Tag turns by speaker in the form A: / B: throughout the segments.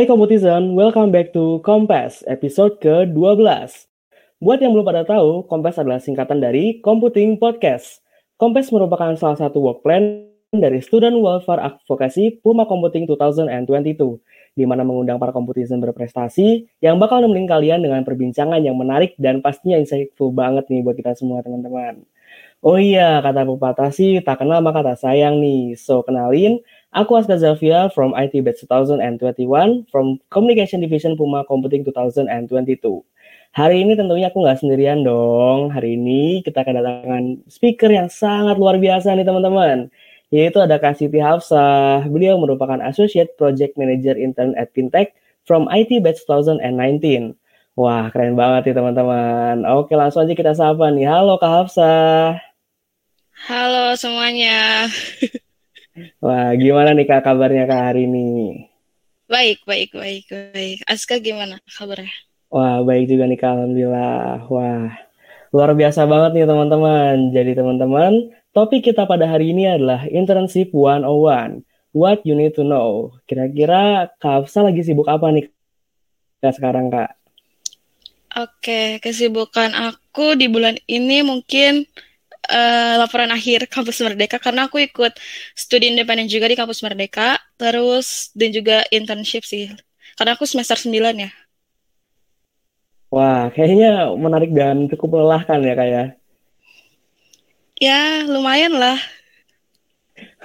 A: Hai Komputizen, welcome back to Kompas, episode ke-12. Buat yang belum pada tahu, Kompas adalah singkatan dari Computing Podcast. Kompas merupakan salah satu work plan dari Student Welfare Advocacy Puma Computing 2022, di mana mengundang para komputizen berprestasi yang bakal nemenin kalian dengan perbincangan yang menarik dan pastinya insightful banget nih buat kita semua teman-teman. Oh iya, kata pepatah sih tak kenal maka tak sayang nih. So, kenalin, Aku Aska Zavia from IT Batch 2021 from Communication Division Puma Computing 2022. Hari ini tentunya aku nggak sendirian dong. Hari ini kita kedatangan speaker yang sangat luar biasa nih teman-teman. Yaitu ada Kak Siti Hafsah. Beliau merupakan Associate Project Manager Intern at Fintech from IT Batch 2019. Wah, keren banget nih teman-teman. Oke, langsung aja kita sapa nih. Halo Kak Hafsah.
B: Halo semuanya.
A: Wah, gimana nih Kak kabarnya Kak hari ini?
B: Baik, baik, baik, baik. Aska gimana kabarnya?
A: Wah, baik juga nih Kak, Alhamdulillah. Wah, luar biasa banget nih teman-teman. Jadi teman-teman, topik kita pada hari ini adalah Internship 101. What you need to know. Kira-kira Kak Afsa lagi sibuk apa nih Kak sekarang Kak?
B: Oke, kesibukan aku di bulan ini mungkin uh, laporan akhir kampus Merdeka karena aku ikut studi independen juga di kampus Merdeka terus dan juga internship sih karena aku semester 9 ya
A: Wah, kayaknya menarik dan cukup melelahkan ya kayak. Ya?
B: ya, lumayan lah.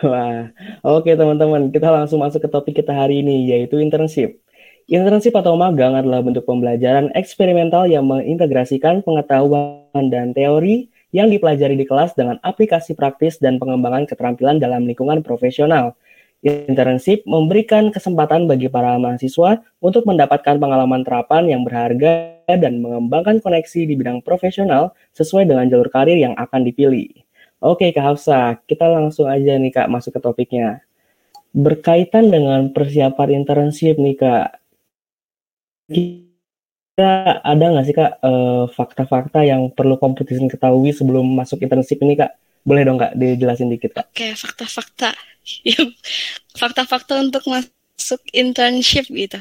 A: Wah, oke teman-teman, kita langsung masuk ke topik kita hari ini, yaitu internship. Internship atau magang adalah bentuk pembelajaran eksperimental yang mengintegrasikan pengetahuan dan teori yang dipelajari di kelas dengan aplikasi praktis dan pengembangan keterampilan dalam lingkungan profesional. Internship memberikan kesempatan bagi para mahasiswa untuk mendapatkan pengalaman terapan yang berharga dan mengembangkan koneksi di bidang profesional sesuai dengan jalur karir yang akan dipilih. Oke Kak Hafsa, kita langsung aja nih Kak masuk ke topiknya. Berkaitan dengan persiapan internship nih Kak, kira ada nggak sih kak eh, fakta-fakta uh, yang perlu kompetisi ketahui sebelum masuk internship ini kak? Boleh dong kak dijelasin dikit kak?
B: Oke fakta-fakta, fakta-fakta untuk masuk internship gitu.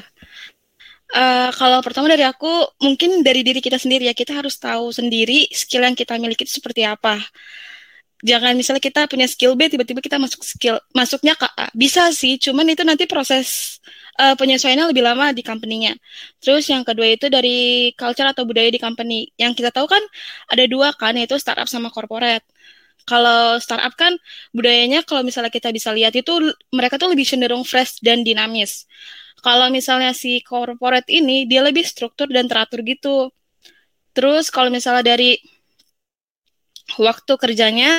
B: Uh, kalau pertama dari aku, mungkin dari diri kita sendiri ya, kita harus tahu sendiri skill yang kita miliki itu seperti apa. Jangan misalnya kita punya skill B, tiba-tiba kita masuk skill, masuknya ke A. Bisa sih, cuman itu nanti proses uh, penyesuaiannya lebih lama di company-nya. Terus yang kedua itu dari culture atau budaya di company. Yang kita tahu kan ada dua kan, yaitu startup sama corporate. Kalau startup kan budayanya kalau misalnya kita bisa lihat itu mereka tuh lebih cenderung fresh dan dinamis. Kalau misalnya si corporate ini dia lebih struktur dan teratur gitu. Terus kalau misalnya dari waktu kerjanya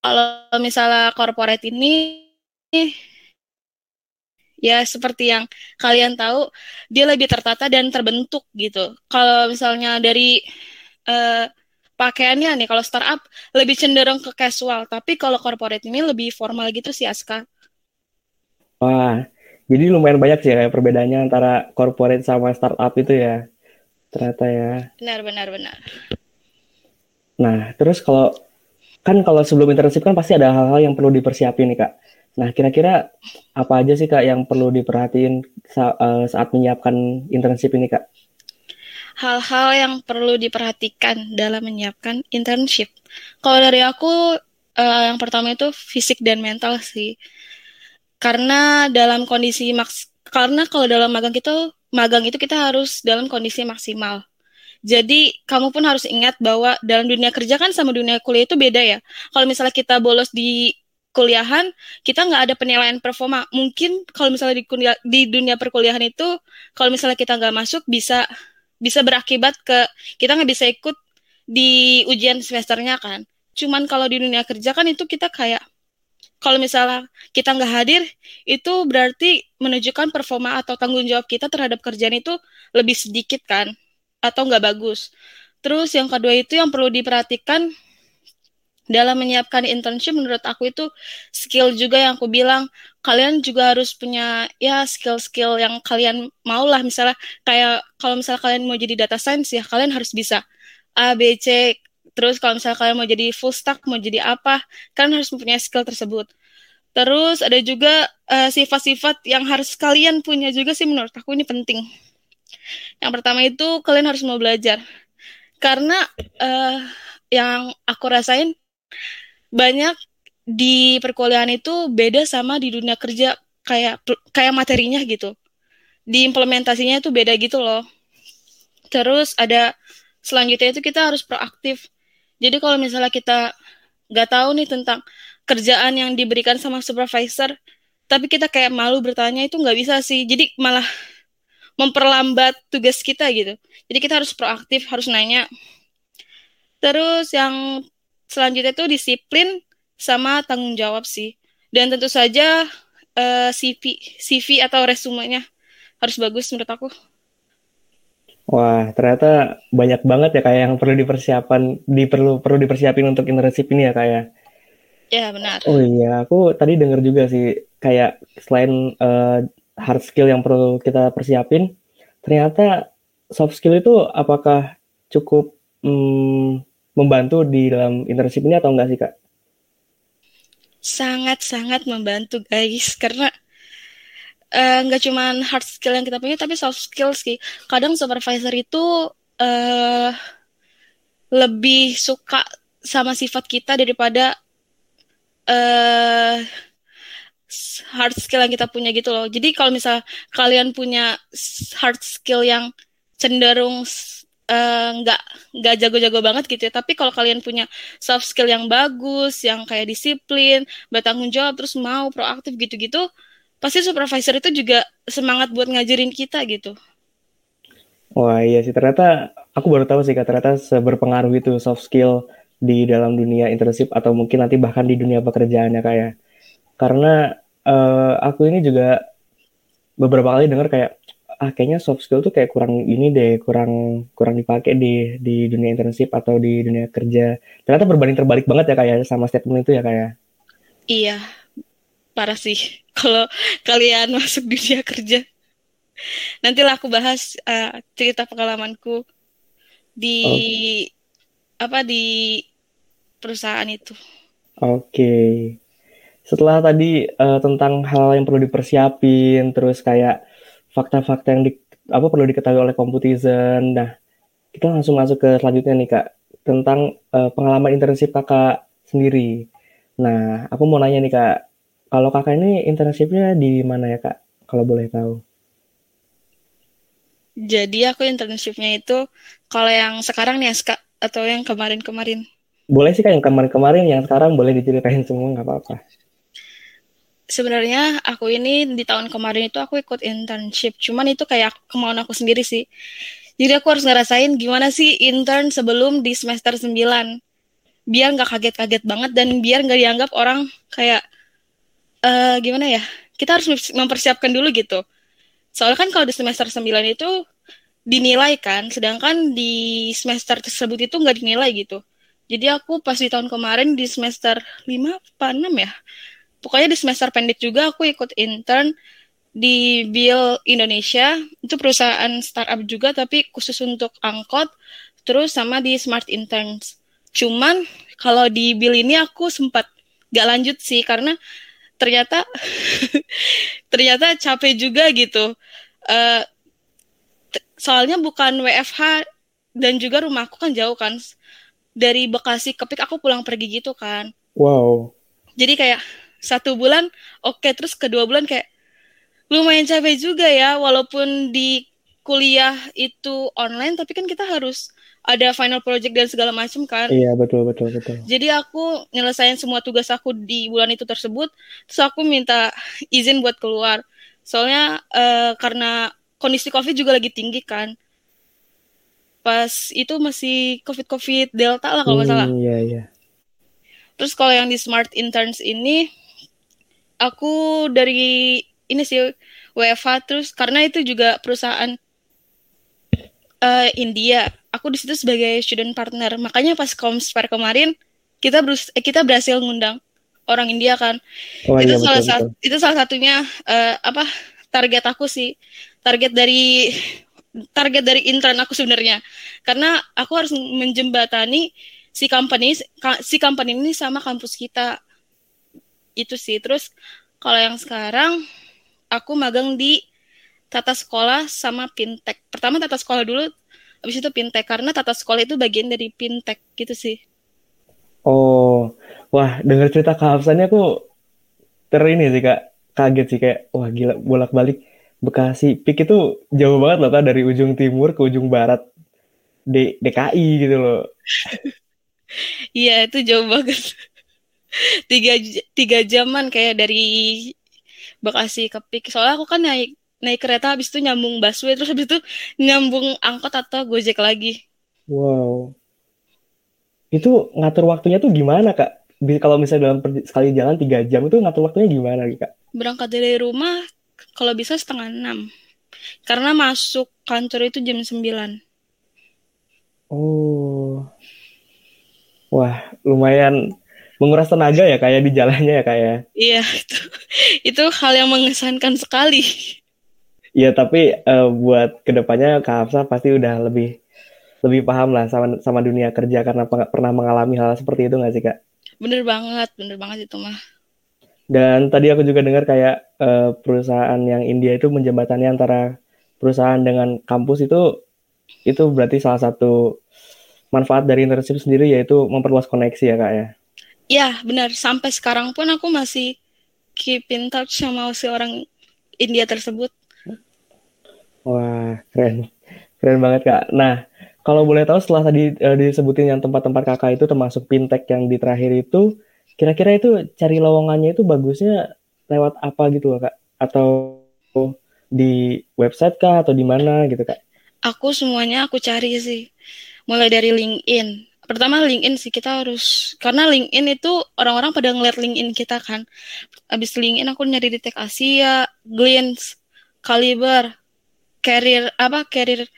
B: kalau misalnya corporate ini ya seperti yang kalian tahu dia lebih tertata dan terbentuk gitu. Kalau misalnya dari uh, pakaiannya nih kalau startup lebih cenderung ke casual tapi kalau corporate ini lebih formal gitu sih Aska.
A: Wah jadi lumayan banyak sih ya perbedaannya antara corporate sama startup itu ya ternyata ya.
B: Benar benar benar
A: nah terus kalau kan kalau sebelum internship kan pasti ada hal-hal yang perlu dipersiapin nih kak Nah, kira-kira apa aja sih Kak yang perlu diperhatiin eh, saat menyiapkan internship ini Kak?
B: Hal-hal yang perlu diperhatikan dalam menyiapkan internship. Kalau dari aku, uh, yang pertama itu fisik dan mental sih. Karena dalam kondisi maks, karena kalau dalam magang itu, magang itu kita harus dalam kondisi maksimal. Jadi kamu pun harus ingat bahwa dalam dunia kerja kan sama dunia kuliah itu beda ya. Kalau misalnya kita bolos di kuliahan kita nggak ada penilaian performa. Mungkin kalau misalnya di, kuliah, di dunia perkuliahan itu kalau misalnya kita nggak masuk bisa bisa berakibat ke kita nggak bisa ikut di ujian semesternya kan. Cuman kalau di dunia kerja kan itu kita kayak kalau misalnya kita nggak hadir itu berarti menunjukkan performa atau tanggung jawab kita terhadap kerjaan itu lebih sedikit kan atau nggak bagus. Terus yang kedua itu yang perlu diperhatikan dalam menyiapkan internship menurut aku itu skill juga yang aku bilang kalian juga harus punya ya skill-skill yang kalian mau lah. Misalnya kayak kalau misalnya kalian mau jadi data science ya kalian harus bisa A B C. Terus kalau misalnya kalian mau jadi full stack mau jadi apa kalian harus mempunyai skill tersebut. Terus ada juga sifat sifat-sifat yang harus kalian punya juga sih menurut aku ini penting. Yang pertama itu kalian harus mau belajar. Karena uh, yang aku rasain banyak di perkuliahan itu beda sama di dunia kerja kayak kayak materinya gitu. Di implementasinya itu beda gitu loh. Terus ada selanjutnya itu kita harus proaktif. Jadi kalau misalnya kita nggak tahu nih tentang kerjaan yang diberikan sama supervisor, tapi kita kayak malu bertanya itu nggak bisa sih. Jadi malah memperlambat tugas kita gitu. Jadi kita harus proaktif, harus nanya. Terus yang selanjutnya itu disiplin sama tanggung jawab sih. Dan tentu saja uh, eh, CV CV atau resumenya harus bagus menurut aku.
A: Wah, ternyata banyak banget ya kayak yang perlu dipersiapkan, di perlu perlu dipersiapin untuk internship ini ya kayak.
B: Ya? ya benar.
A: Oh iya, aku tadi dengar juga sih kayak selain uh, hard skill yang perlu kita persiapin, ternyata soft skill itu apakah cukup hmm, membantu di dalam internship ini atau enggak sih kak?
B: sangat-sangat membantu guys. Karena eh, nggak uh, cuman hard skill yang kita punya tapi soft skill sih. Kadang supervisor itu uh, lebih suka sama sifat kita daripada uh, hard skill yang kita punya gitu loh. Jadi kalau misal kalian punya hard skill yang cenderung Eh, nggak uh, nggak jago-jago banget gitu ya. Tapi kalau kalian punya soft skill yang bagus yang kayak disiplin bertanggung jawab terus mau proaktif gitu-gitu pasti supervisor itu juga semangat buat ngajarin kita gitu.
A: Wah iya sih. Ternyata aku baru tahu sih kak. Ternyata seberpengaruh itu soft skill di dalam dunia internship atau mungkin nanti bahkan di dunia pekerjaannya kayak ya. Karena uh, aku ini juga beberapa kali dengar kayak ah kayaknya soft skill tuh kayak kurang ini deh, kurang kurang dipakai di di dunia internship atau di dunia kerja. Ternyata berbanding terbalik banget ya kayak ya, sama statement itu ya kayak. Ya?
B: Iya, parah sih kalau kalian masuk dunia kerja. Nantilah aku bahas uh, cerita pengalamanku di oh. apa di perusahaan itu.
A: Oke. Okay. Setelah tadi uh, tentang hal yang perlu dipersiapin, terus kayak fakta-fakta yang di, apa perlu diketahui oleh komputizen. Nah, kita langsung masuk ke selanjutnya nih kak tentang uh, pengalaman internship kakak sendiri. Nah, aku mau nanya nih kak, kalau kakak ini internshipnya di mana ya kak? Kalau boleh tahu.
B: Jadi aku internshipnya itu kalau yang sekarang nih kak atau yang kemarin-kemarin?
A: Boleh sih kak yang kemarin-kemarin, yang sekarang boleh diceritain semua nggak apa-apa
B: sebenarnya aku ini di tahun kemarin itu aku ikut internship. Cuman itu kayak kemauan aku sendiri sih. Jadi aku harus ngerasain gimana sih intern sebelum di semester 9 biar nggak kaget-kaget banget dan biar nggak dianggap orang kayak uh, gimana ya kita harus mempersiapkan dulu gitu. Soalnya kan kalau di semester 9 itu dinilai kan sedangkan di semester tersebut itu nggak dinilai gitu. Jadi aku pas di tahun kemarin di semester 5 apa 6 ya pokoknya di semester pendek juga aku ikut intern di Bill Indonesia. Itu perusahaan startup juga tapi khusus untuk angkot terus sama di Smart Interns. Cuman kalau di Bill ini aku sempat gak lanjut sih karena ternyata ternyata capek juga gitu. Uh, soalnya bukan WFH dan juga rumahku kan jauh kan. Dari Bekasi ke Pik aku pulang pergi gitu kan.
A: Wow.
B: Jadi kayak satu bulan oke okay. terus kedua bulan kayak lumayan capek juga ya walaupun di kuliah itu online tapi kan kita harus ada final project dan segala macam kan.
A: Iya betul betul betul.
B: Jadi aku nyelesain semua tugas aku di bulan itu tersebut terus aku minta izin buat keluar. Soalnya uh, karena kondisi covid juga lagi tinggi kan. Pas itu masih covid covid delta lah kalau nggak hmm, salah.
A: iya iya.
B: Terus kalau yang di smart interns ini aku dari ini sih WFH terus karena itu juga perusahaan uh, India. Aku di situ sebagai student partner. Makanya pas Comspare kemarin kita berus eh, kita berhasil ngundang orang India kan. Oh, itu iya, salah satu itu salah satunya uh, apa target aku sih. Target dari target dari intern aku sebenarnya. Karena aku harus menjembatani si company si company ini sama kampus kita itu sih. Terus kalau yang sekarang aku magang di tata sekolah sama fintech. Pertama tata sekolah dulu, habis itu fintech karena tata sekolah itu bagian dari fintech gitu sih.
A: Oh, wah dengar cerita Kak Hafsannya aku ter ini sih Kak, kaget sih kayak wah gila bolak-balik Bekasi Pik itu jauh banget loh Kak dari ujung timur ke ujung barat D DKI gitu loh.
B: Iya itu jauh banget. Tiga tiga jaman kayak dari Bekasi ke Pik. Soalnya aku kan naik naik kereta habis itu nyambung busway terus habis itu nyambung angkot atau gojek lagi.
A: Wow. Itu ngatur waktunya tuh gimana kak? Kalau misalnya dalam sekali jalan tiga jam itu ngatur waktunya gimana kak?
B: Berangkat dari rumah kalau bisa setengah enam. Karena masuk kantor itu jam sembilan.
A: Oh. Wah, lumayan menguras tenaga ya kayak ya, di jalannya ya kayak. Ya?
B: Iya, itu itu hal yang mengesankan sekali.
A: Iya, tapi uh, buat ke depannya Kak Hafsa pasti udah lebih lebih paham lah sama sama dunia kerja karena pernah mengalami hal seperti itu nggak sih kak?
B: Bener banget, bener banget itu mah.
A: Dan tadi aku juga dengar kayak uh, perusahaan yang India itu menjembatani antara perusahaan dengan kampus itu itu berarti salah satu manfaat dari internship sendiri yaitu memperluas koneksi ya kak ya?
B: Iya benar. Sampai sekarang pun aku masih keep in touch sama si orang India tersebut.
A: Wah, keren. Keren banget, Kak. Nah, kalau boleh tahu setelah tadi uh, disebutin yang tempat-tempat Kakak itu termasuk fintech yang di terakhir itu, kira-kira itu cari lowongannya itu bagusnya lewat apa gitu loh, Kak? Atau di website kah atau di mana gitu, Kak?
B: Aku semuanya aku cari sih. Mulai dari LinkedIn. Pertama LinkedIn sih kita harus karena LinkedIn itu orang-orang pada ngeliat LinkedIn kita kan. Abis LinkedIn aku nyari di Tech Asia, Glints, Caliber, career apa career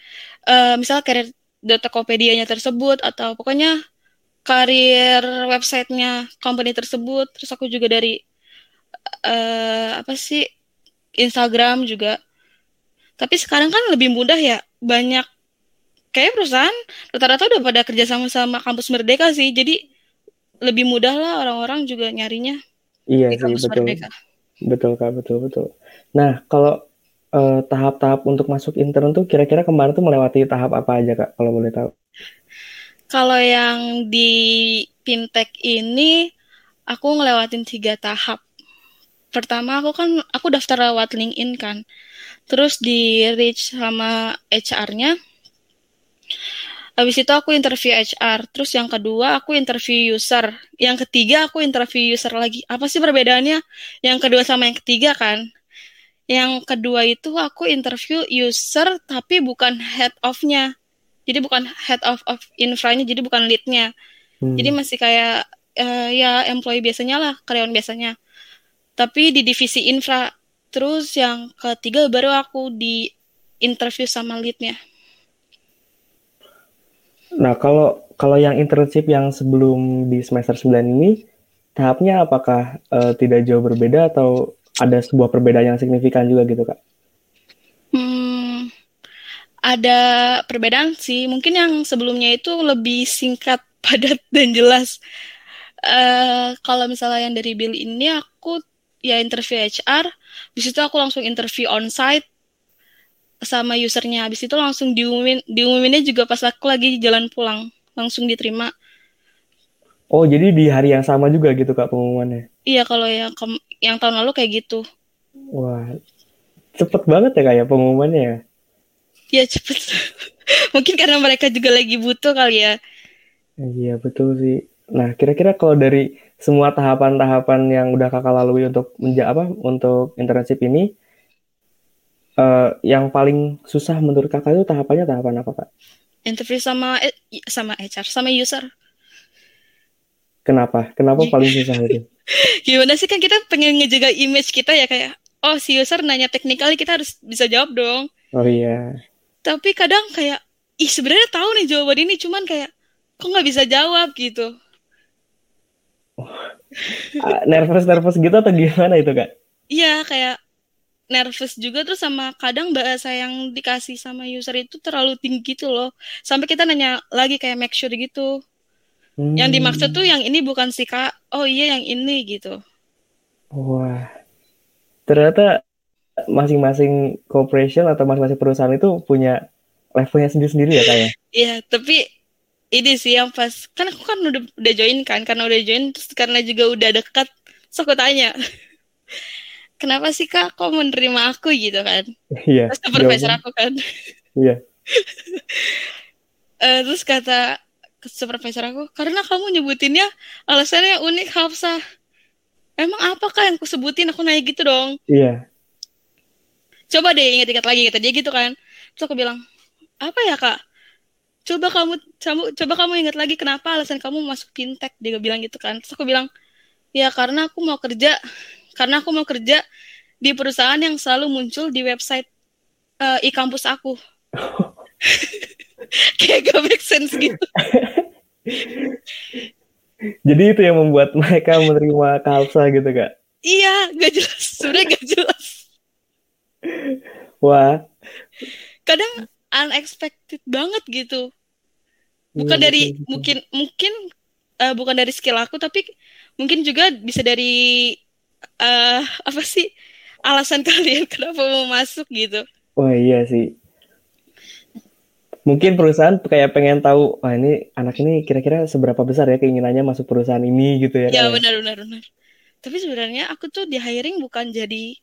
B: uh, misal career Tokopedia-nya tersebut atau pokoknya karir websitenya company tersebut terus aku juga dari uh, apa sih Instagram juga tapi sekarang kan lebih mudah ya banyak kayak perusahaan rata-rata udah pada kerja sama sama kampus Merdeka sih jadi lebih mudah lah orang-orang juga nyarinya
A: iya sih betul Merdeka. betul kak betul betul nah kalau eh, tahap-tahap untuk masuk intern tuh kira-kira kemarin tuh melewati tahap apa aja kak kalau boleh tahu?
B: Kalau yang di fintech ini aku ngelewatin tiga tahap. Pertama aku kan aku daftar lewat LinkedIn kan, terus di reach sama HR-nya. Habis itu aku interview HR, terus yang kedua aku interview user, yang ketiga aku interview user lagi. Apa sih perbedaannya? Yang kedua sama yang ketiga kan? Yang kedua itu aku interview user tapi bukan head of-nya. Jadi bukan head of of infra-nya, jadi bukan lead-nya. Hmm. Jadi masih kayak uh, ya employee biasanya lah, karyawan biasanya. Tapi di divisi infra. Terus yang ketiga baru aku di interview sama lead-nya.
A: Nah, kalau kalau yang internship yang sebelum di semester 9 ini tahapnya apakah uh, tidak jauh berbeda atau ada sebuah perbedaan yang signifikan juga gitu kak?
B: Hmm, ada perbedaan sih. Mungkin yang sebelumnya itu lebih singkat, padat dan jelas. Uh, kalau misalnya yang dari Bill ini aku ya interview HR, habis itu aku langsung interview on-site sama usernya. Habis itu langsung diumumin, diumuminnya juga pas aku lagi jalan pulang, langsung diterima.
A: Oh, jadi di hari yang sama juga gitu Kak pengumumannya?
B: Iya, kalau yang yang tahun lalu kayak gitu.
A: Wah, cepet banget ya kayak ya pengumumannya ya?
B: Iya cepet. Mungkin karena mereka juga lagi butuh kali ya.
A: Iya betul sih. Nah kira-kira kalau dari semua tahapan-tahapan yang udah kakak lalui untuk menja apa untuk internship ini, uh, yang paling susah menurut kakak itu tahapannya tahapan apa kak?
B: Interview sama eh, sama HR sama user.
A: Kenapa? Kenapa paling susah itu?
B: Gimana sih kan kita pengen ngejaga image kita ya kayak oh si user nanya teknikal kita harus bisa jawab dong.
A: Oh iya.
B: Tapi kadang kayak ih sebenarnya tahu nih jawaban ini cuman kayak kok nggak bisa jawab gitu.
A: Oh. nervous nervous gitu atau gimana itu kak?
B: Iya kayak nervous juga terus sama kadang bahasa yang dikasih sama user itu terlalu tinggi gitu loh sampai kita nanya lagi kayak make sure gitu Hmm. Yang dimaksud tuh yang ini bukan si kak. Oh iya yang ini gitu.
A: Wah, ternyata masing-masing corporation atau masing-masing perusahaan itu punya levelnya sendiri-sendiri ya kayak.
B: Iya, tapi ini sih yang pas kan aku kan udah udah join kan karena udah join terus karena juga udah dekat terus aku tanya kenapa sih kak kok menerima aku gitu kan
A: Iya.
B: terus supervisor
A: jawaban.
B: aku kan
A: Iya.
B: Eh, terus kata ke supervisor aku karena kamu nyebutinnya alasannya unik Hafsah emang apa kak yang aku sebutin aku nanya gitu dong
A: Iya.
B: coba deh ingat-ingat lagi kata dia gitu kan terus aku bilang apa ya kak coba kamu kamu coba kamu ingat lagi kenapa alasan kamu masuk fintech dia bilang gitu kan terus aku bilang ya karena aku mau kerja karena aku mau kerja di perusahaan yang selalu muncul di website eh, e-kampus aku kayak gak make sense gitu
A: Jadi itu yang membuat mereka menerima Kalsa gitu kak.
B: iya gak jelas sebenarnya gak jelas
A: Wah.
B: kadang unexpected banget gitu bukan
A: iya,
B: dari
A: betul, betul.
B: mungkin mungkin eh, bukan dari skill aku tapi mungkin juga bisa dari eh apa sih alasan kalian kenapa mau masuk gitu
A: Wah iya sih. Mungkin perusahaan kayak pengen tahu, wah ini anak ini kira-kira seberapa besar ya keinginannya masuk perusahaan ini gitu ya.
B: ya benar benar benar tapi sebenarnya aku tuh di hiring bukan jadi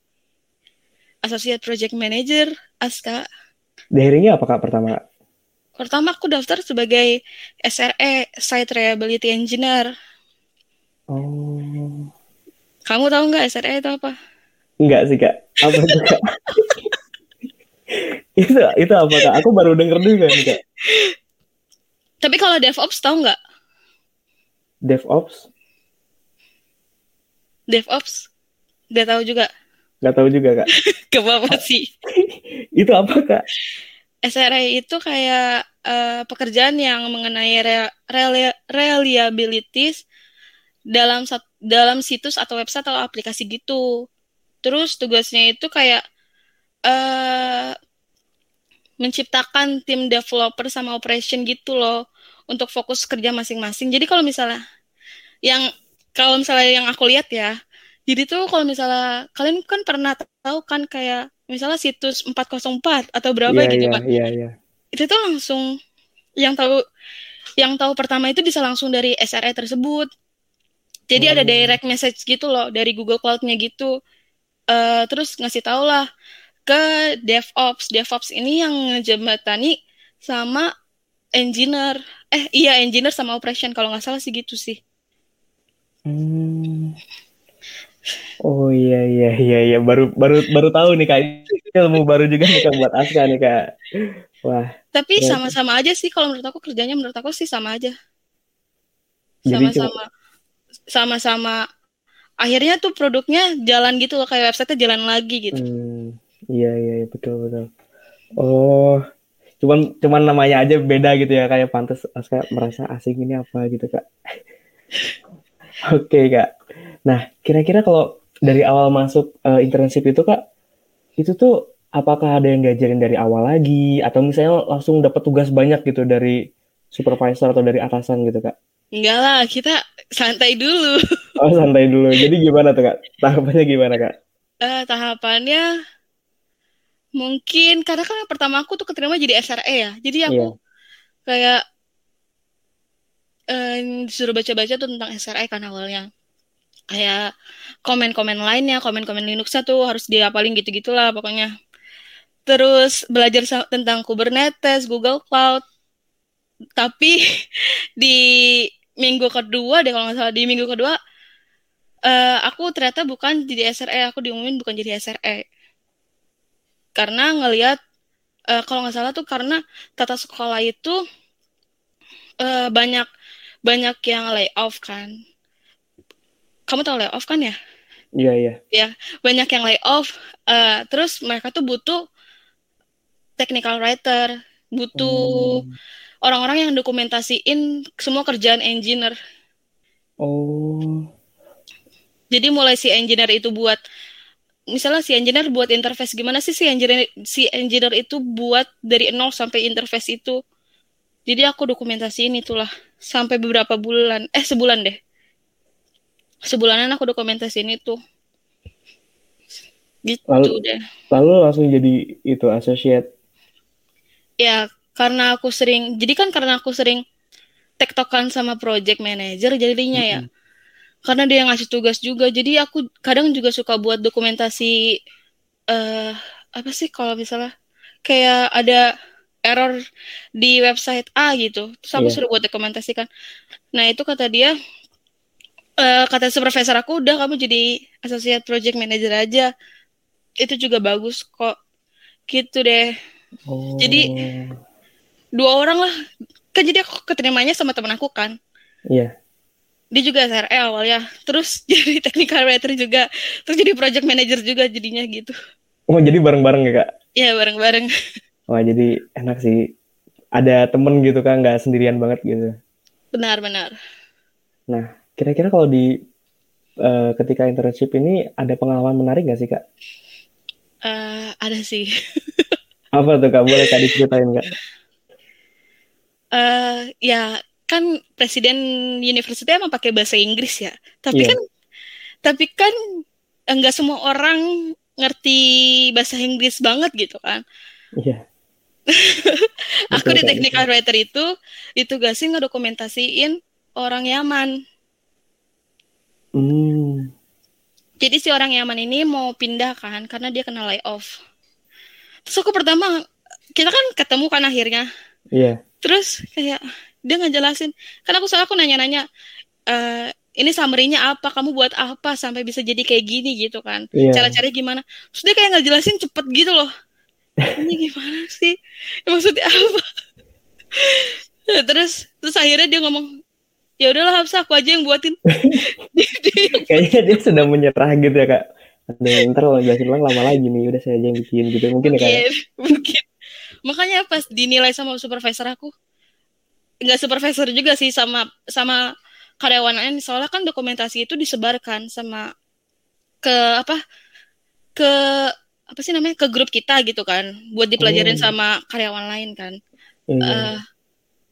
B: associate project manager aska
A: Daringnya apa kak pertama?
B: Pertama aku daftar sebagai SRE site reliability engineer
A: Oh.
B: Kamu tahu nggak SRE itu apa
A: Enggak sih kak. Apa itu kak? itu itu apa kak? Aku baru denger juga nih kak.
B: tapi kalau DevOps tahu nggak
A: DevOps?
B: DevOps nggak tahu juga
A: Nggak tahu juga kak.
B: ke apa sih
A: Itu apa kak?
B: SRE itu kayak eh, pekerjaan yang mengenai re- reliabilities dalam sat- dalam situs atau website atau aplikasi gitu. Terus tugasnya itu kayak eh menciptakan tim developer sama operation gitu loh untuk fokus kerja masing-masing. Jadi kalau misalnya yang kalau misalnya yang aku lihat ya, jadi tuh kalau misalnya kalian kan pernah tahu kan kayak misalnya situs 404 atau berapa
A: Iya
B: gitu
A: iya
B: kan.
A: iya iya.
B: Itu tuh langsung yang tahu yang tahu pertama itu bisa langsung dari SRE tersebut. Jadi ada
A: Oh.
B: direct message gitu loh dari Google Cloud-nya gitu. Eh terus ngasih tau lah ke DevOps. DevOps ini yang ngejembatani sama engineer. Eh iya engineer sama operation kalau nggak salah sih gitu sih.
A: Hmm. Oh iya iya iya iya baru baru baru tahu nih kak ilmu baru juga nih kak buat Aska nih kak. Wah
B: Tapi
A: Berarti-
B: sama-sama aja sih kalau menurut aku kerjanya menurut aku sih sama aja. Sama-sama sama-sama akhirnya tuh produknya jalan gitu loh kayak website jalan lagi gitu.
A: hmm, iya iya iya, betul betul. Oh cuman cuman namanya aja beda gitu ya kayak pantas Aska merasa asing ini apa gitu kak. Oke kak. Nah kira-kira kalau dari awal masuk eh, internship itu kak itu tuh apakah ada yang diajarin dari awal lagi atau misalnya langsung dapat tugas banyak gitu dari supervisor atau dari atasan gitu kak?
B: Enggak lah, kita santai dulu.
A: Oh santai dulu. Jadi gimana tuh kak? Tahapannya gimana kak?
B: Eh, tahapannya mungkin karena kan pertama aku tuh keterima jadi SRE ya. Jadi aku
A: Iya.
B: kayak eh, disuruh baca-baca tuh tentang SRE kan awalnya. Kayak komen-komen lainnya, komen-komen Linuxnya tuh harus diapalin gitu-gitulah pokoknya. Terus belajar tentang Kubernetes, Google Cloud. Tapi di minggu kedua deh kalau nggak salah di minggu kedua eh, aku ternyata bukan jadi SRE, aku diumumin bukan jadi SRE. Karena ngelihat eh, kalau nggak salah tuh karena tata sekolah itu eh, banyak banyak yang layoff kan. Kamu tahu layoff kan ya?
A: Iya iya.
B: Banyak yang layoff. eh, terus mereka tuh butuh technical writer, butuh
A: Hmm.
B: Orang-orang yang dokumentasiin semua kerjaan engineer.
A: Oh.
B: Jadi mulai si engineer itu buat misalnya si engineer buat interface gimana sih si engineer si engineer itu buat dari nol sampai interface itu. Jadi aku dokumentasiin itulah sampai beberapa bulan, eh sebulan deh. Sebulanan aku dokumentasiin itu. gitu
A: Lalu-
B: deh
A: Lalu langsung jadi itu associate.
B: ya karena aku sering jadi kan karena aku sering tektokan sama project manager jadinya ya. Karena dia yang ngasih tugas juga jadi aku kadang juga suka buat dokumentasi eh apa sih kalau misalnya kayak ada error di website A gitu. Terus aku
A: Iya.
B: suruh buat dokumentasikan. Nah itu kata dia eh kata supervisor aku udah kamu jadi associate project manager aja. Itu juga bagus kok. Gitu deh.
A: Oh.
B: Jadi- dua orang lah kan jadi aku keterimanya sama temen aku kan
A: Iya.
B: dia juga SRE awalnya terus jadi technical writer juga terus jadi project manager juga jadinya gitu
A: Oh jadi bareng-bareng ya kak?
B: ya bareng-bareng
A: Wah jadi enak sih. Ada temen gitu kan, nggak sendirian banget gitu.
B: benar-benar
A: Nah, kira-kira kalau di eh, ketika internship ini ada pengalaman menarik nggak sih kak?
B: Eh, ada sih
A: Apa tuh kak? Boleh kak diceritain kak?
B: Eh ya kan presiden university emang pakai bahasa Inggris ya tapi
A: Iya.
B: kan tapi kan enggak semua orang ngerti bahasa Inggris banget gitu kan
A: Iya.
B: aku
A: Betul,
B: di technical writer itu ditugasin ngedokumentasiin orang Yaman
A: Hmm.
B: Jadi si orang Yaman ini mau pindah kan karena dia kena layoff. Terus aku pertama kita kan ketemu kan akhirnya.
A: Iya.
B: Terus kayak dia ngejelasin. Kan aku soalnya aku nanya-nanya eh ini summary-nya apa? Kamu buat apa sampai bisa jadi kayak gini gitu kan?
A: Iya.
B: Cara-caranya gimana? Terus dia kayak ngejelasin cepet gitu loh. Ini gimana sih? Maksudnya apa? terus terus akhirnya dia ngomong ya udahlah Hafsa aku aja yang buatin.
A: Kayaknya dia sudah menyerah gitu ya kak. Aduh, ntar kalau jelasin ulang lama lagi nih. Udah saya aja yang bikin gitu. Mungkin ya kak. ya?
B: mungkin, mungkin. Makanya pas dinilai sama supervisor aku, nggak supervisor juga sih sama sama karyawan lain. Soalnya kan dokumentasi itu disebarkan sama ke apa ke apa sih namanya ke grup kita gitu kan, buat dipelajarin
A: Oh.
B: sama karyawan lain kan.
A: Iya.
B: Eh,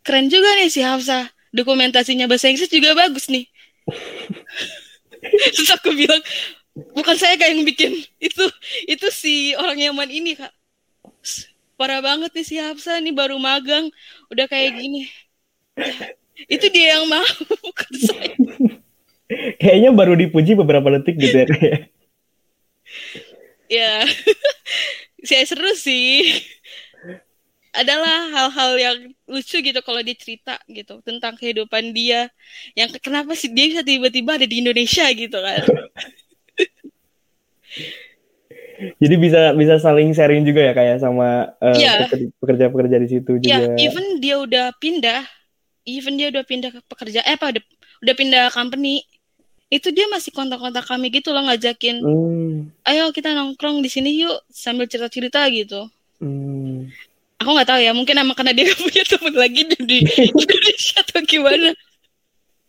B: keren juga nih si Hafsa. Dokumentasinya bahasa Inggris juga bagus nih. Terus aku bilang, bukan saya kak yang bikin itu itu si orang Yaman ini kak parah banget nih si Hafsa nih baru magang. Udah kayak gini. Itu dia yang mau bukan saya.
A: Kayaknya baru dipuji beberapa detik gitu ya ya.
B: ya. Saya seru sih. Adalah hal-hal yang lucu gitu kalau dia cerita gitu tentang kehidupan dia. Yang kenapa sih dia bisa tiba-tiba ada di Indonesia gitu kan
A: Jadi bisa bisa saling sharing juga ya kayak sama eh,
B: Iya.
A: peker- pekerja-pekerja di situ
B: ya
A: juga.
B: even dia udah pindah even dia udah pindah ke pekerja eh apa udah, udah pindah company itu dia masih kontak-kontak kami gitu loh ngajakin
A: Hmm,
B: ayo kita nongkrong di sini yuk sambil cerita-cerita gitu
A: hmm.
B: aku nggak tahu ya mungkin emang karena dia gak punya teman lagi di di Indonesia atau gimana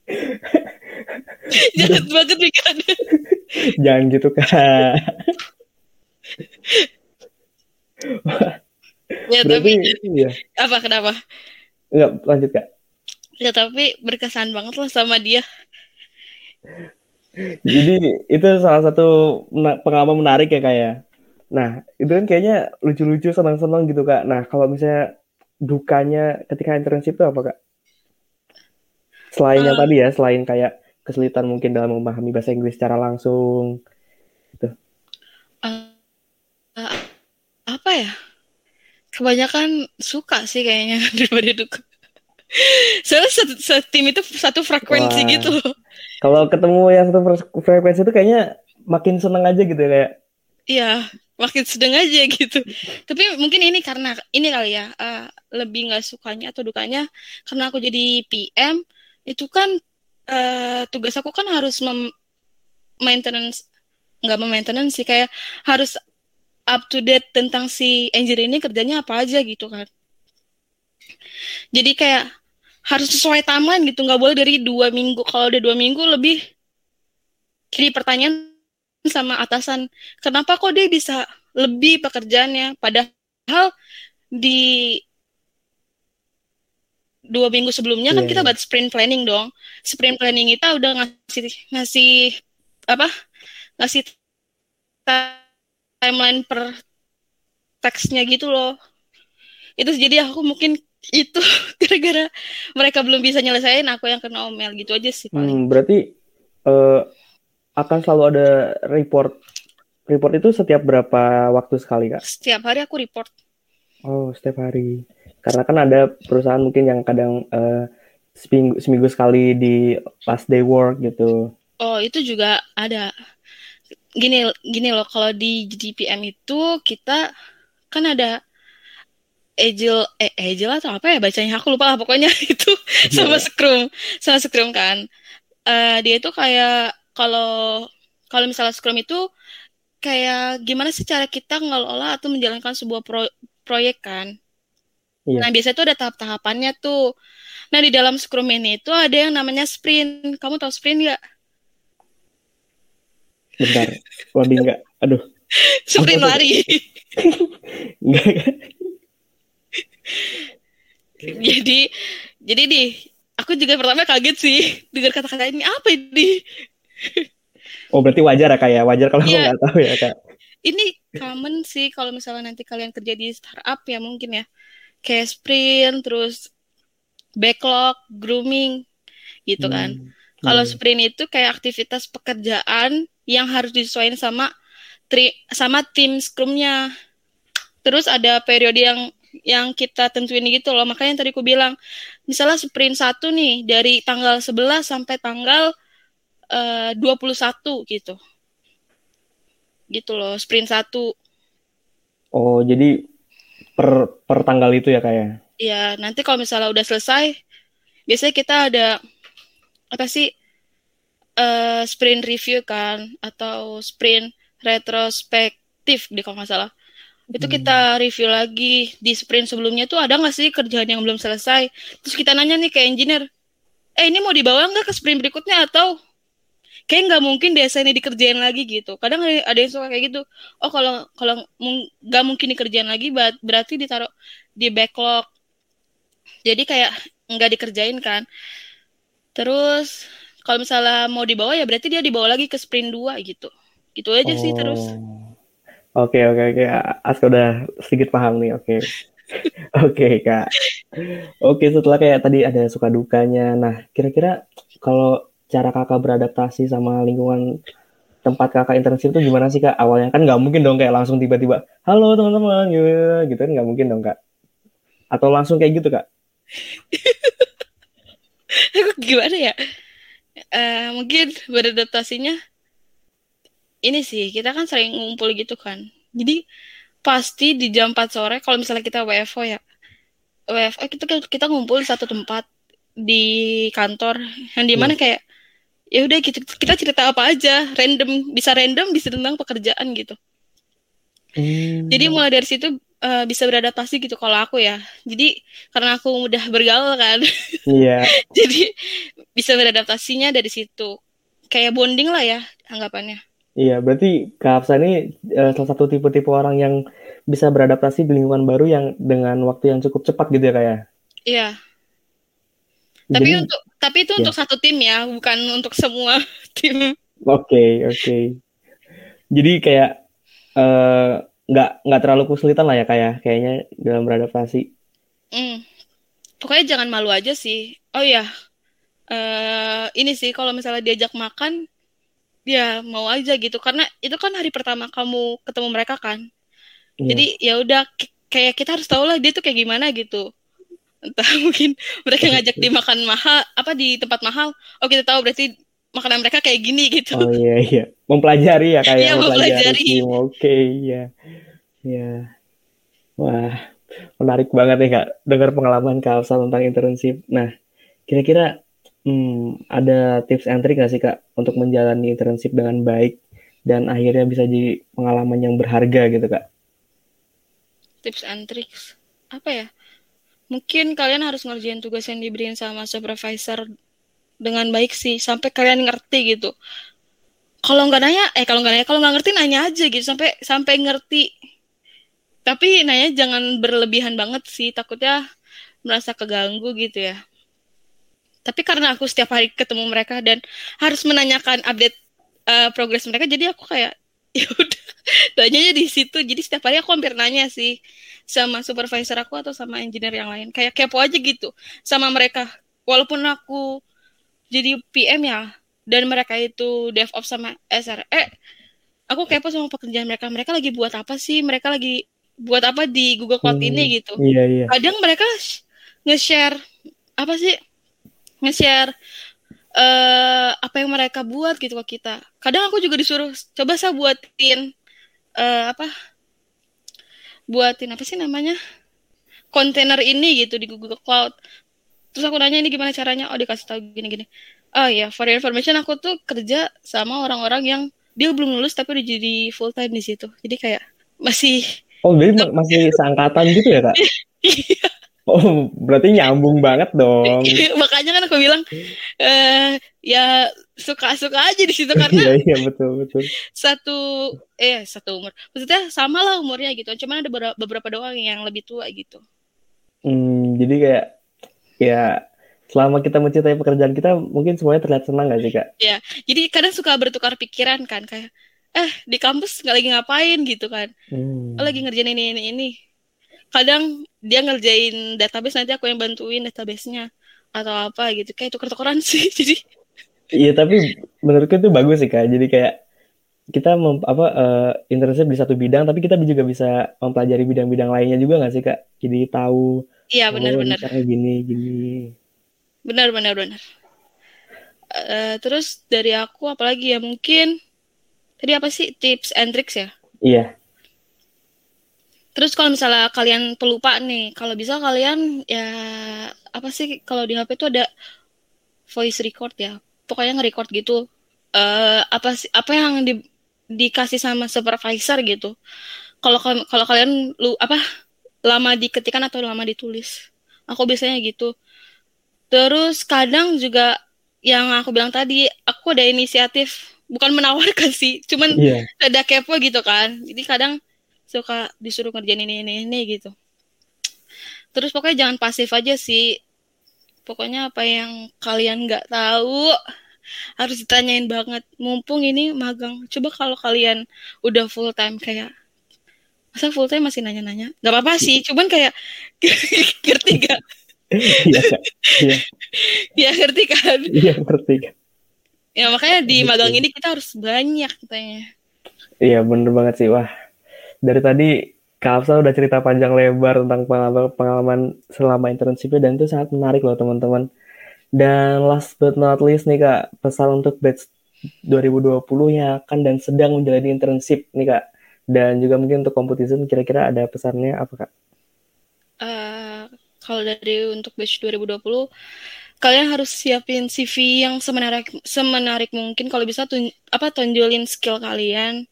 B: jahat banget pikirannya
A: Jangan gitu kak.
B: Ya
A: Berarti
B: tapi
A: iya.
B: apa kenapa
A: Enggak lanjut kak.
B: ya tapi berkesan banget lah sama dia
A: Jadi itu salah satu pengalaman menarik ya kak ya. Nah itu kan kayaknya lucu-lucu senang-senang gitu kak. Nah kalau misalnya dukanya ketika internship itu apa kak? Selain yang
B: Eh.
A: tadi ya, selain kayak kesulitan mungkin dalam memahami bahasa Inggris secara langsung.
B: Apa ya kebanyakan suka sih kayaknya daripada duka soalnya satu, satu tim itu satu frekuensi
A: Wah.
B: gitu loh
A: Kalau ketemu yang satu fre- frekuensi itu kayaknya makin seneng aja gitu ya kayak.
B: Iya, makin sedang aja gitu. Tapi mungkin ini karena ini kali ya, eh, lebih nggak sukanya atau dukanya karena aku jadi PM itu kan eh, tugas aku kan harus mem maintenance nggak memaintenance sih kayak harus up to date tentang si engineer ini kerjanya apa aja gitu kan. Jadi kayak harus sesuai timeline gitu, nggak boleh dari dua minggu. Kalau udah dua minggu lebih jadi pertanyaan sama atasan kenapa kok dia bisa lebih pekerjaannya padahal di dua minggu sebelumnya kan
A: Iya,
B: kita
A: iya.
B: buat sprint planning dong sprint planning kita udah ngasih ngasih apa ngasih timeline per teksnya gitu loh itu jadi aku mungkin itu gara-gara mereka belum bisa nyelesain aku yang kena omel gitu aja sih paling.
A: Hmm, berarti uh, akan selalu ada report report itu setiap berapa waktu sekali kak?
B: Setiap hari aku report.
A: Oh setiap hari. Karena kan ada perusahaan mungkin yang kadang uh, seminggu, seminggu sekali di last day work gitu.
B: Oh itu juga ada. Gini gini loh kalau di GDPM itu kita kan ada Agile eh Agile atau apa ya bacanya? Aku lupa lah pokoknya. Itu yeah. sama Scrum sama Scrum kan. Uh, dia itu kayak kalau kalau misalnya Scrum itu kayak gimana sih cara kita ngelola atau menjalankan sebuah pro proyek kan? Yeah. nah biasanya tuh ada tahap-tahapannya tuh. Nah di dalam Scrum ini itu ada yang namanya sprint. Kamu tahu sprint nggak
A: bentar loading nggak? Aduh.
B: Sprint lari.
A: Enggak
B: jadi jadi di aku juga pertama kaget sih dengar kata-kata ini. Apa ini?
A: Oh berarti wajar ya kak ya? Wajar kalau yeah. nggak tahu ya kak.
B: Ini common sih kalau misalnya nanti kalian kerja di startup ya mungkin ya. Kayak sprint terus backlog grooming gitu hmm. kan kalau hmm. sprint itu kayak aktivitas pekerjaan yang harus disesuaikan sama tri sama tim scrumnya terus ada periode yang yang kita tentuin gitu loh. Makanya yang tadi aku bilang, misalnya sprint satu nih dari tanggal 11 sampai tanggal eh, uh, 21 gitu. Gitu loh, sprint satu.
A: Oh, jadi per per tanggal itu ya kayak? Ya?
B: Iya, nanti kalau misalnya udah selesai, biasanya kita ada apa sih uh, sprint review kan atau sprint retrospektif di kalau nggak salah. Itu hmm. kita review lagi di sprint sebelumnya tuh ada nggak sih kerjaan yang belum selesai? Terus kita nanya nih ke engineer eh ini mau dibawa nggak ke sprint berikutnya atau kayak nggak mungkin desa ini dikerjain lagi gitu. Kadang ada yang suka kayak gitu oh kalau kalau nggak mungkin dikerjain lagi berarti ditaruh di backlog. Jadi kayak nggak dikerjain kan. Terus kalau misalnya mau dibawa ya berarti dia dibawa lagi ke sprint 2 gitu gitu aja oh. sih terus oh.
A: Oke oke oke, Aska udah sedikit paham nih. Oke, oke kak. Oke setelah kayak tadi ada suka dukanya. Nah kira-kira kalau cara kakak beradaptasi sama lingkungan tempat kakak internship itu gimana sih kak? Awalnya kan nggak mungkin dong kayak langsung tiba-tiba, halo teman-teman, gitu kan nggak mungkin dong kak? Atau langsung kayak gitu kak?
B: Aku gimana ya? Uh, mungkin beradaptasinya ini sih kita kan sering ngumpul gitu kan jadi pasti di jam 4 sore kalau misalnya kita WFO ya WFO kita kita ngumpul di satu tempat di kantor yang di mana hmm. kayak ya udah kita kita cerita apa aja random bisa random bisa tentang pekerjaan gitu hmm. jadi mulai dari situ uh, bisa beradaptasi gitu kalau aku ya jadi karena aku mudah bergaul kan
A: iya yeah.
B: jadi bisa beradaptasinya dari situ kayak bonding lah ya anggapannya
A: Iya, berarti Kak Hafsa ini uh, salah satu tipe-tipe orang yang bisa beradaptasi di lingkungan baru yang dengan waktu yang cukup cepat gitu ya Kak ya?
B: Iya. Tapi Jadi, untuk tapi itu ya. untuk satu tim ya, bukan untuk semua tim.
A: Oke, okay, oke. Okay. Jadi kayak uh, nggak nggak terlalu kesulitan lah ya kayak ya, kayaknya dalam beradaptasi.
B: Mm. Pokoknya jangan malu aja sih. Oh iya, uh, ini sih kalau misalnya diajak makan ya mau aja gitu karena itu kan hari pertama kamu ketemu mereka kan yeah. jadi ya udah kayak kita harus tahu lah dia tuh kayak gimana gitu entah mungkin mereka ngajak di makan mahal apa di tempat mahal oh kita tahu berarti makanan mereka kayak gini gitu.
A: Oh iya iya. Mempelajari ya kayak iya, mempelajari, oke okay, iya. Iya. Wah menarik banget nih kak dengar pengalaman kak Alsa tentang internship. Nah kira-kira Hmm, ada tips and trick nggak sih Kak untuk menjalani internship dengan baik dan akhirnya bisa jadi pengalaman yang berharga gitu Kak?
B: Tips and tricks. Apa ya? Mungkin kalian harus ngerjain tugas yang diberiin sama supervisor dengan baik sih sampai kalian ngerti gitu. Kalau nggak nanya, eh kalau nggak nanya, kalau nggak ngerti nanya aja gitu sampai sampai ngerti. Tapi nanya jangan berlebihan banget sih, takutnya merasa keganggu gitu ya tapi karena aku setiap hari ketemu mereka dan harus menanyakan update uh, progres mereka jadi aku kayak ya udah tanyanya di situ jadi setiap hari aku hampir nanya sih sama supervisor aku atau sama engineer yang lain kayak kepo aja gitu sama mereka walaupun aku jadi PM ya. Dan mereka itu DevOps sama SRE aku kepo sama pekerjaan mereka. Mereka lagi buat apa sih? Mereka lagi buat apa di Google Cloud hmm, ini gitu.
A: iya, iya.
B: kadang mereka nge-share apa sih? Nge-share uh, apa yang mereka buat gitu ke kita. Kadang aku juga disuruh coba saya buatin uh, apa? Buatin apa sih namanya? Kontainer ini gitu di Google Cloud terus aku nanya ini gimana caranya oh dikasih tahu gini gini oh ya for information aku tuh kerja sama orang-orang yang dia belum lulus tapi udah jadi full time di situ jadi kayak masih
A: oh jadi masih seangkatan gitu ya kak iya. Oh, berarti nyambung banget dong.
B: Makanya kan aku bilang, eh, ya suka-suka aja di situ karena
A: iya, iya betul betul.
B: Satu eh satu umur. Maksudnya sama lah umurnya gitu. Cuman ada beberapa, beberapa doang yang lebih tua gitu.
A: Hmm, jadi kayak ya selama kita mencintai pekerjaan kita mungkin semuanya terlihat senang gak sih kak?
B: Ya, jadi kadang suka bertukar pikiran kan kayak eh di kampus nggak lagi ngapain gitu kan? Hmm. Oh, lagi ngerjain ini ini ini kadang dia ngerjain database nanti aku yang bantuin databasenya atau apa gitu kayak tuker-tukeran sih jadi
A: iya tapi menurutku itu bagus sih kak jadi kayak kita mem, apa uh, internship di satu bidang tapi kita juga bisa mempelajari bidang-bidang lainnya juga nggak sih kak jadi tahu
B: iya benar-benar
A: oh, gini gini
B: benar benar benar uh, terus dari aku apalagi ya mungkin tadi apa sih tips and tricks ya
A: iya
B: Terus kalau misalnya kalian pelupa nih, kalau bisa kalian ya apa sih kalau di HP itu ada voice record ya. Pokoknya nge-record gitu. Uh, apa sih apa yang di, dikasih sama supervisor gitu. Kalau kalau kalian lu apa lama diketikan atau lama ditulis. Aku biasanya gitu. Terus kadang juga yang aku bilang tadi, aku ada inisiatif bukan menawarkan sih, cuman yeah. ada kepo gitu kan. Jadi kadang suka disuruh kerjain ini ini ini gitu terus pokoknya jangan pasif aja sih pokoknya apa yang kalian nggak tahu harus ditanyain banget mumpung ini magang coba kalau kalian udah full time kayak masa full time masih nanya-nanya? Nggak apa-apa sih cuman kayak ngerti gak iya iya. Ya ngerti kan?
A: Iya ngerti. Kan
B: ya makanya di magang ini kita harus banyak katanya.
A: Iya bener banget sih. Wah dari tadi Kak Afsa udah cerita panjang lebar tentang pengalaman, pengalaman selama internshipnya dan itu sangat menarik loh teman-teman. Dan last but not least nih Kak, pesan untuk batch 2020 yang akan dan sedang menjalani internship nih Kak. Dan juga mungkin untuk competition kira-kira ada pesannya apa Kak?
B: Uh, kalau dari untuk batch 2020 kalian harus siapin CV yang semenarik semenarik mungkin kalau bisa tun, apa tonjolin skill kalian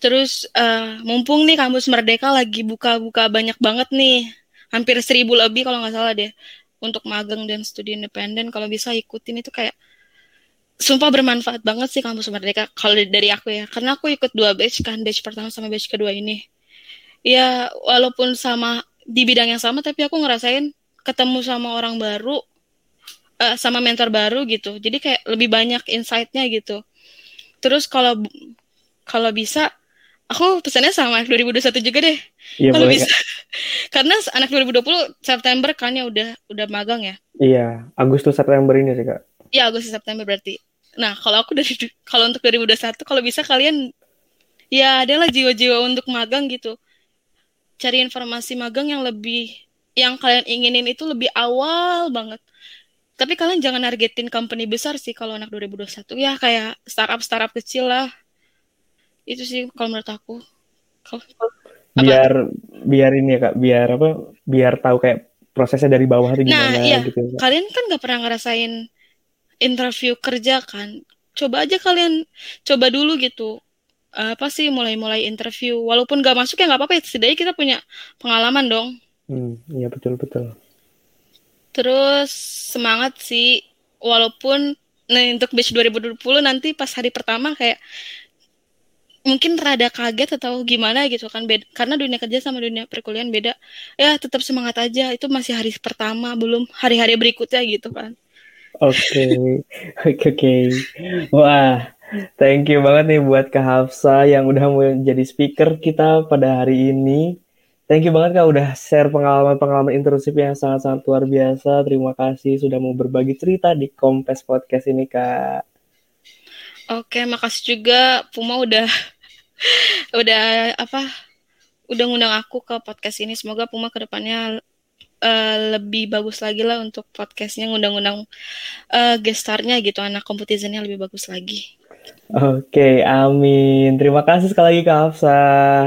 B: Terus uh, mumpung nih kampus Merdeka lagi buka-buka banyak banget nih, hampir seribu lebih kalau nggak salah deh untuk magang dan studi independen. Kalau bisa ikutin itu kayak sumpah bermanfaat banget sih kampus Merdeka kalau dari aku ya, karena aku ikut dua batch kan, batch pertama sama batch kedua ini. Ya walaupun sama di bidang yang sama, tapi aku ngerasain ketemu sama orang baru, uh, sama mentor baru gitu. Jadi kayak lebih banyak insight-nya gitu. Terus kalau kalau bisa aku pesannya sama anak 2021 juga deh. Iya, Kalau bisa. Karena anak 2020 September kan ya udah udah magang ya.
A: Iya, Agustus September ini sih, Kak.
B: Iya, Agustus September berarti. Nah, kalau aku dari kalau untuk 2021 kalau bisa kalian ya adalah jiwa-jiwa untuk magang gitu. Cari informasi magang yang lebih yang kalian inginin itu lebih awal banget. Tapi kalian jangan nargetin company besar sih kalau anak 2021. Ya kayak startup-startup kecil lah itu sih kalau menurut aku
A: kalo, biar apa? biar ini ya kak biar apa biar tahu kayak prosesnya dari bawah tuh
B: nah, gimana nah, iya. gitu ya, kalian kan nggak pernah ngerasain interview kerja kan coba aja kalian coba dulu gitu. Apa sih mulai-mulai interview. Walaupun gak masuk ya nggak apa-apa ya setidaknya kita punya pengalaman dong.
A: Hmm iya betul betul.
B: Terus semangat sih. Walaupun nah untuk batch 2020 nanti pas hari pertama kayak mungkin rada kaget atau gimana gitu kan beda, karena dunia kerja sama dunia perkuliahan beda. Ya tetap semangat aja. Itu masih hari pertama belum hari-hari berikutnya gitu kan
A: oke oke oke wah Thank you banget nih buat Kak Hafsa yang udah menjadi speaker kita pada hari ini. Thank you banget Kak udah share pengalaman-pengalaman internship yang sangat-sangat luar biasa. Terima kasih sudah mau berbagi cerita di Kompes Podcast ini Kak.
B: Oke, makasih juga Puma udah udah apa? Udah ngundang aku ke podcast ini. Semoga Puma ke depannya uh, lebih bagus lagi lah untuk podcastnya ngundang-ngundang uh, gestarnya gitu anak kompetisinya lebih bagus lagi.
A: Oke, amin. Terima kasih sekali lagi Kak.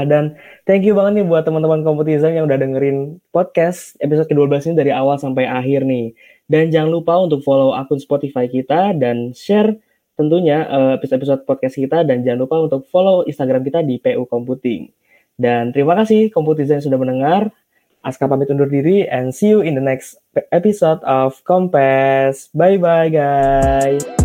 A: Dan thank you banget nih buat teman-teman kompetisi yang udah dengerin podcast episode ke-12 ini dari awal sampai akhir nih. Dan jangan lupa untuk follow akun Spotify kita dan share tentunya eh, episode-episode podcast kita dan jangan lupa untuk follow Instagram kita di PU Computing. Dan terima kasih kompetisi yang sudah mendengar. Aska pamit undur diri and see you in the next episode of Compass. Bye-bye guys.